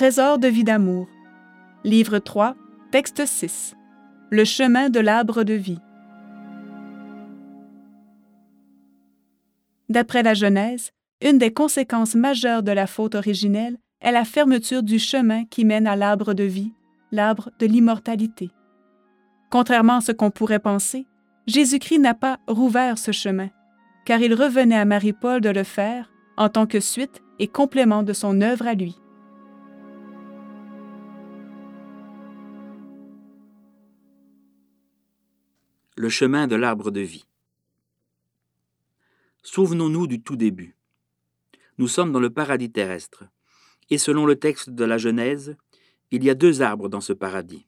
Trésor de vie d'amour. Livre 3, texte 6. Le chemin de l'arbre de vie. D'après la Genèse, une des conséquences majeures de la faute originelle est la fermeture du chemin qui mène à l'arbre de vie, l'arbre de l'immortalité. Contrairement à ce qu'on pourrait penser, Jésus-Christ n'a pas rouvert ce chemin, car il revenait à Marie-Paul de le faire en tant que suite et complément de son œuvre à lui. Le chemin de l'arbre de vie. Souvenons-nous du tout début. Nous sommes dans le paradis terrestre, et selon le texte de la Genèse, il y a deux arbres dans ce paradis.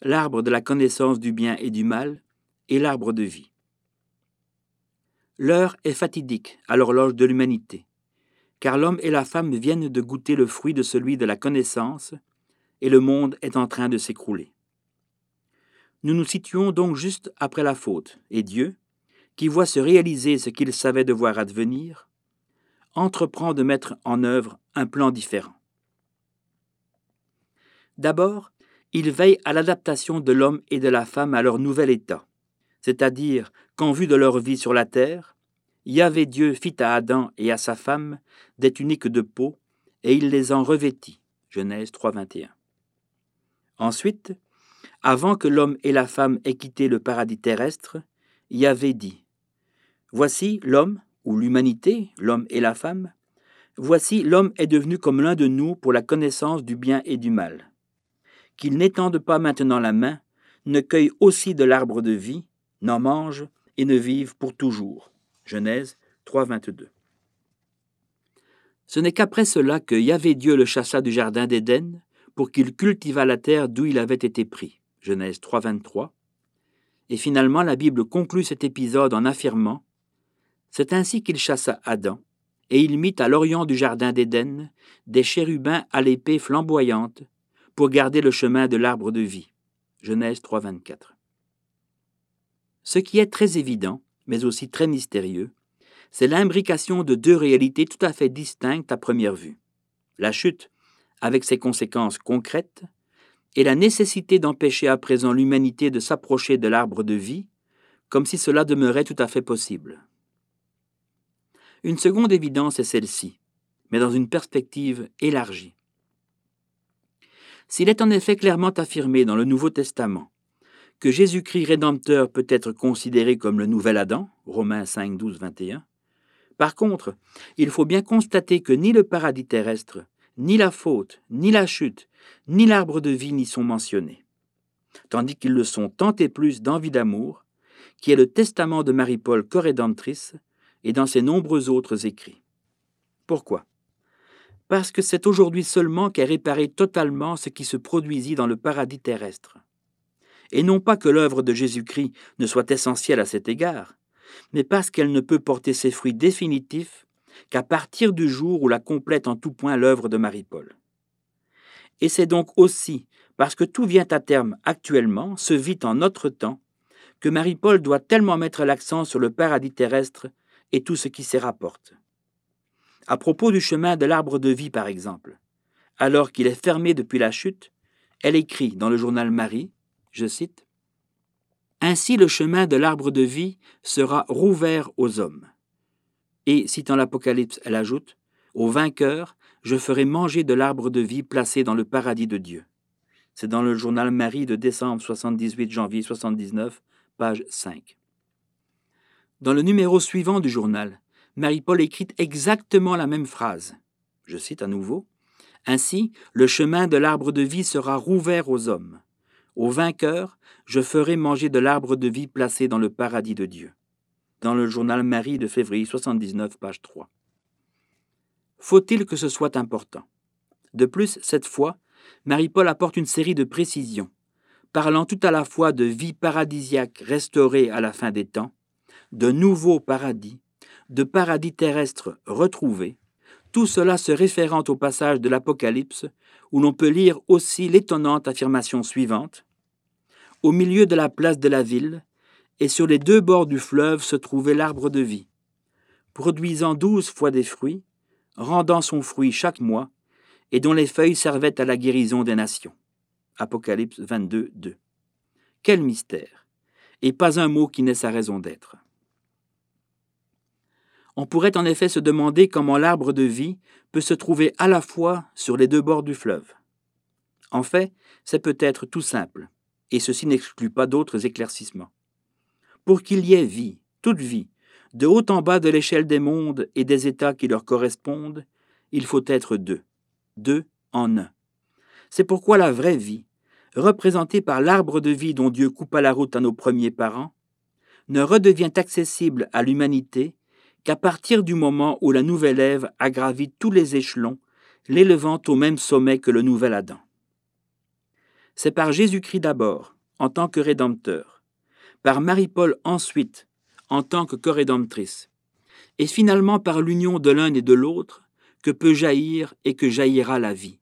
L'arbre de la connaissance du bien et du mal et l'arbre de vie. L'heure est fatidique à l'horloge de l'humanité, car l'homme et la femme viennent de goûter le fruit de celui de la connaissance, et le monde est en train de s'écrouler. Nous nous situons donc juste après la faute, et Dieu, qui voit se réaliser ce qu'il savait devoir advenir, entreprend de mettre en œuvre un plan différent. D'abord, il veille à l'adaptation de l'homme et de la femme à leur nouvel état, c'est-à-dire qu'en vue de leur vie sur la terre, Yahvé Dieu fit à Adam et à sa femme des tuniques de peau, et il les en revêtit. Genèse 3.21. Ensuite, avant que l'homme et la femme aient quitté le paradis terrestre, Yahvé dit Voici l'homme, ou l'humanité, l'homme et la femme, voici l'homme est devenu comme l'un de nous pour la connaissance du bien et du mal. Qu'il n'étende pas maintenant la main, ne cueille aussi de l'arbre de vie, n'en mange et ne vive pour toujours. Genèse 3, 22. Ce n'est qu'après cela que Yahvé Dieu le chassa du jardin d'Éden pour qu'il cultivât la terre d'où il avait été pris. Genèse 3, 23. Et finalement, la Bible conclut cet épisode en affirmant C'est ainsi qu'il chassa Adam, et il mit à l'orient du jardin d'Éden des chérubins à l'épée flamboyante pour garder le chemin de l'arbre de vie. Genèse 3, 24. Ce qui est très évident, mais aussi très mystérieux, c'est l'imbrication de deux réalités tout à fait distinctes à première vue. La chute, avec ses conséquences concrètes, et la nécessité d'empêcher à présent l'humanité de s'approcher de l'arbre de vie, comme si cela demeurait tout à fait possible. Une seconde évidence est celle-ci, mais dans une perspective élargie. S'il est en effet clairement affirmé dans le Nouveau Testament que Jésus-Christ Rédempteur peut être considéré comme le nouvel Adam, Romains 5, 12, 21, par contre, il faut bien constater que ni le paradis terrestre, ni la faute, ni la chute, ni l'arbre de vie n'y sont mentionnés, tandis qu'ils le sont tant et plus dans Vie d'amour, qui est le testament de Marie-Paul corédentrice, et dans ses nombreux autres écrits. Pourquoi? Parce que c'est aujourd'hui seulement qu'est réparé totalement ce qui se produisit dans le paradis terrestre. Et non pas que l'œuvre de Jésus-Christ ne soit essentielle à cet égard, mais parce qu'elle ne peut porter ses fruits définitifs qu'à partir du jour où la complète en tout point l'œuvre de Marie-Paul. Et c'est donc aussi parce que tout vient à terme actuellement, se vit en notre temps, que Marie-Paul doit tellement mettre l'accent sur le paradis terrestre et tout ce qui s'y rapporte. À propos du chemin de l'arbre de vie, par exemple, alors qu'il est fermé depuis la chute, elle écrit dans le journal Marie, je cite, Ainsi le chemin de l'arbre de vie sera rouvert aux hommes. Et, citant l'Apocalypse, elle ajoute, Au vainqueur, je ferai manger de l'arbre de vie placé dans le paradis de Dieu. C'est dans le journal Marie de décembre 78, janvier 79, page 5. Dans le numéro suivant du journal, Marie-Paul écrit exactement la même phrase. Je cite à nouveau. Ainsi, le chemin de l'arbre de vie sera rouvert aux hommes. Au vainqueur, je ferai manger de l'arbre de vie placé dans le paradis de Dieu. Dans le journal Marie de février 79, page 3. Faut-il que ce soit important? De plus, cette fois, Marie-Paul apporte une série de précisions, parlant tout à la fois de vie paradisiaque restaurée à la fin des temps, de nouveaux paradis, de paradis terrestres retrouvés, tout cela se référant au passage de l'Apocalypse, où l'on peut lire aussi l'étonnante affirmation suivante. Au milieu de la place de la ville, et sur les deux bords du fleuve se trouvait l'arbre de vie, produisant douze fois des fruits, rendant son fruit chaque mois, et dont les feuilles servaient à la guérison des nations. Apocalypse 22, 2. Quel mystère Et pas un mot qui n'ait sa raison d'être. On pourrait en effet se demander comment l'arbre de vie peut se trouver à la fois sur les deux bords du fleuve. En fait, c'est peut-être tout simple, et ceci n'exclut pas d'autres éclaircissements. Pour qu'il y ait vie, toute vie, de haut en bas de l'échelle des mondes et des états qui leur correspondent, il faut être deux, deux en un. C'est pourquoi la vraie vie, représentée par l'arbre de vie dont Dieu coupa la route à nos premiers parents, ne redevient accessible à l'humanité qu'à partir du moment où la nouvelle Ève a gravi tous les échelons, l'élevant au même sommet que le nouvel Adam. C'est par Jésus-Christ d'abord, en tant que Rédempteur, par Marie-Paul ensuite, en tant que co-rédemptrice, et finalement par l'union de l'un et de l'autre, que peut jaillir et que jaillira la vie.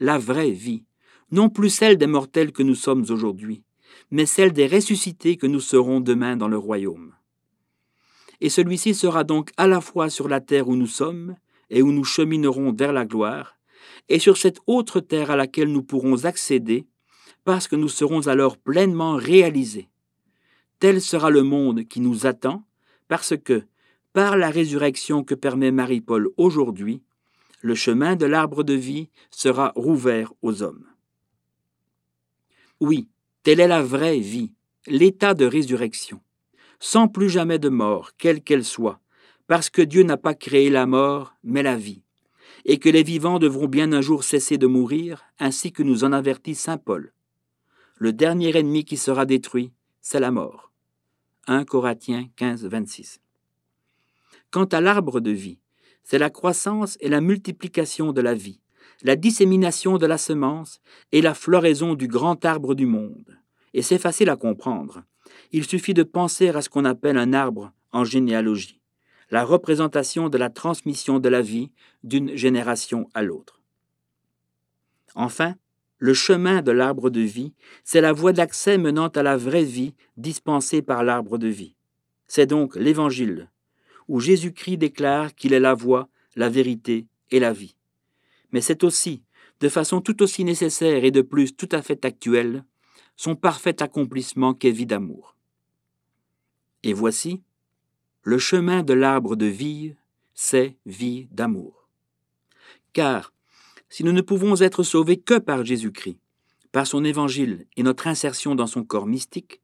La vraie vie, non plus celle des mortels que nous sommes aujourd'hui, mais celle des ressuscités que nous serons demain dans le royaume et celui-ci sera donc à la fois sur la terre où nous sommes et où nous cheminerons vers la gloire, et sur cette autre terre à laquelle nous pourrons accéder, parce que nous serons alors pleinement réalisés. Tel sera le monde qui nous attend, parce que, par la résurrection que permet Marie-Paul aujourd'hui, le chemin de l'arbre de vie sera rouvert aux hommes. Oui, telle est la vraie vie, l'état de résurrection sans plus jamais de mort, quelle qu'elle soit, parce que Dieu n'a pas créé la mort, mais la vie, et que les vivants devront bien un jour cesser de mourir, ainsi que nous en avertit Saint Paul. Le dernier ennemi qui sera détruit, c'est la mort. 1 Corinthiens 15, 26. Quant à l'arbre de vie, c'est la croissance et la multiplication de la vie, la dissémination de la semence et la floraison du grand arbre du monde. Et c'est facile à comprendre il suffit de penser à ce qu'on appelle un arbre en généalogie, la représentation de la transmission de la vie d'une génération à l'autre. Enfin, le chemin de l'arbre de vie, c'est la voie d'accès menant à la vraie vie dispensée par l'arbre de vie. C'est donc l'Évangile, où Jésus-Christ déclare qu'il est la voie, la vérité et la vie. Mais c'est aussi, de façon tout aussi nécessaire et de plus tout à fait actuelle, son parfait accomplissement qu'est vie d'amour. Et voici, le chemin de l'arbre de vie, c'est vie d'amour. Car, si nous ne pouvons être sauvés que par Jésus-Christ, par son évangile et notre insertion dans son corps mystique,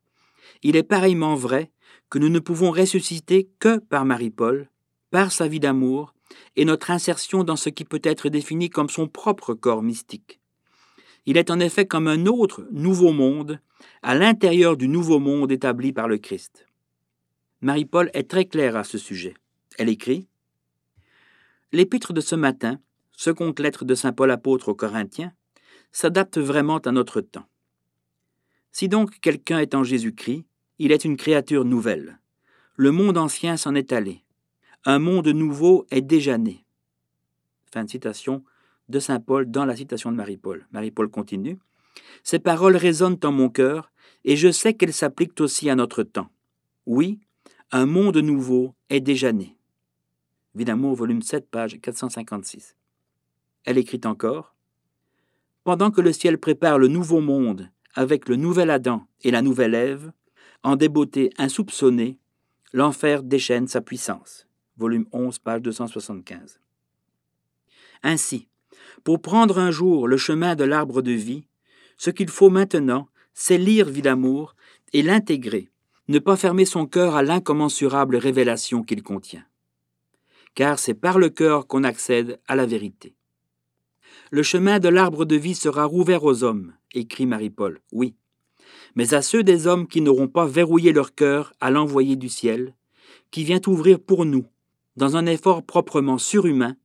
il est pareillement vrai que nous ne pouvons ressusciter que par Marie-Paul, par sa vie d'amour et notre insertion dans ce qui peut être défini comme son propre corps mystique. Il est en effet comme un autre nouveau monde à l'intérieur du nouveau monde établi par le Christ. Marie-Paul est très claire à ce sujet. Elle écrit L'épître de ce matin, seconde lettre de saint Paul apôtre aux Corinthiens, s'adapte vraiment à notre temps. Si donc quelqu'un est en Jésus-Christ, il est une créature nouvelle. Le monde ancien s'en est allé. Un monde nouveau est déjà né. Fin de citation de saint Paul dans la citation de Marie-Paul. Marie-Paul continue. Ces paroles résonnent en mon cœur, et je sais qu'elles s'appliquent aussi à notre temps. Oui, un monde nouveau est déjà né. Vie volume 7, page 456. Elle écrit encore Pendant que le ciel prépare le nouveau monde avec le nouvel Adam et la nouvelle Ève, en des beautés insoupçonnées, l'enfer déchaîne sa puissance. Volume 11, page 275. Ainsi, pour prendre un jour le chemin de l'arbre de vie, ce qu'il faut maintenant, c'est lire Vie d'amour et l'intégrer ne pas fermer son cœur à l'incommensurable révélation qu'il contient. Car c'est par le cœur qu'on accède à la vérité. Le chemin de l'arbre de vie sera rouvert aux hommes, écrit Marie-Paul, oui, mais à ceux des hommes qui n'auront pas verrouillé leur cœur à l'envoyé du ciel, qui vient ouvrir pour nous, dans un effort proprement surhumain,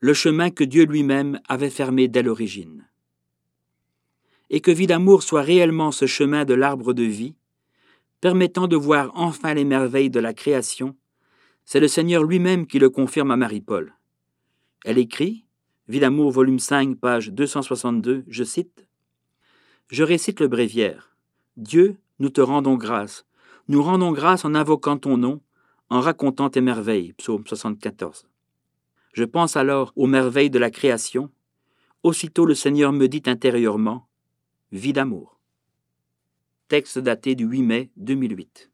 le chemin que Dieu lui-même avait fermé dès l'origine. Et que vie d'amour soit réellement ce chemin de l'arbre de vie, permettant de voir enfin les merveilles de la création, c'est le Seigneur lui-même qui le confirme à Marie-Paul. Elle écrit, Vie d'amour, volume 5, page 262, je cite Je récite le bréviaire. Dieu, nous te rendons grâce. Nous rendons grâce en invoquant ton nom, en racontant tes merveilles. Psaume 74. Je pense alors aux merveilles de la création, Aussitôt le Seigneur me dit intérieurement Vie d'amour. Texte daté du 8 mai 2008.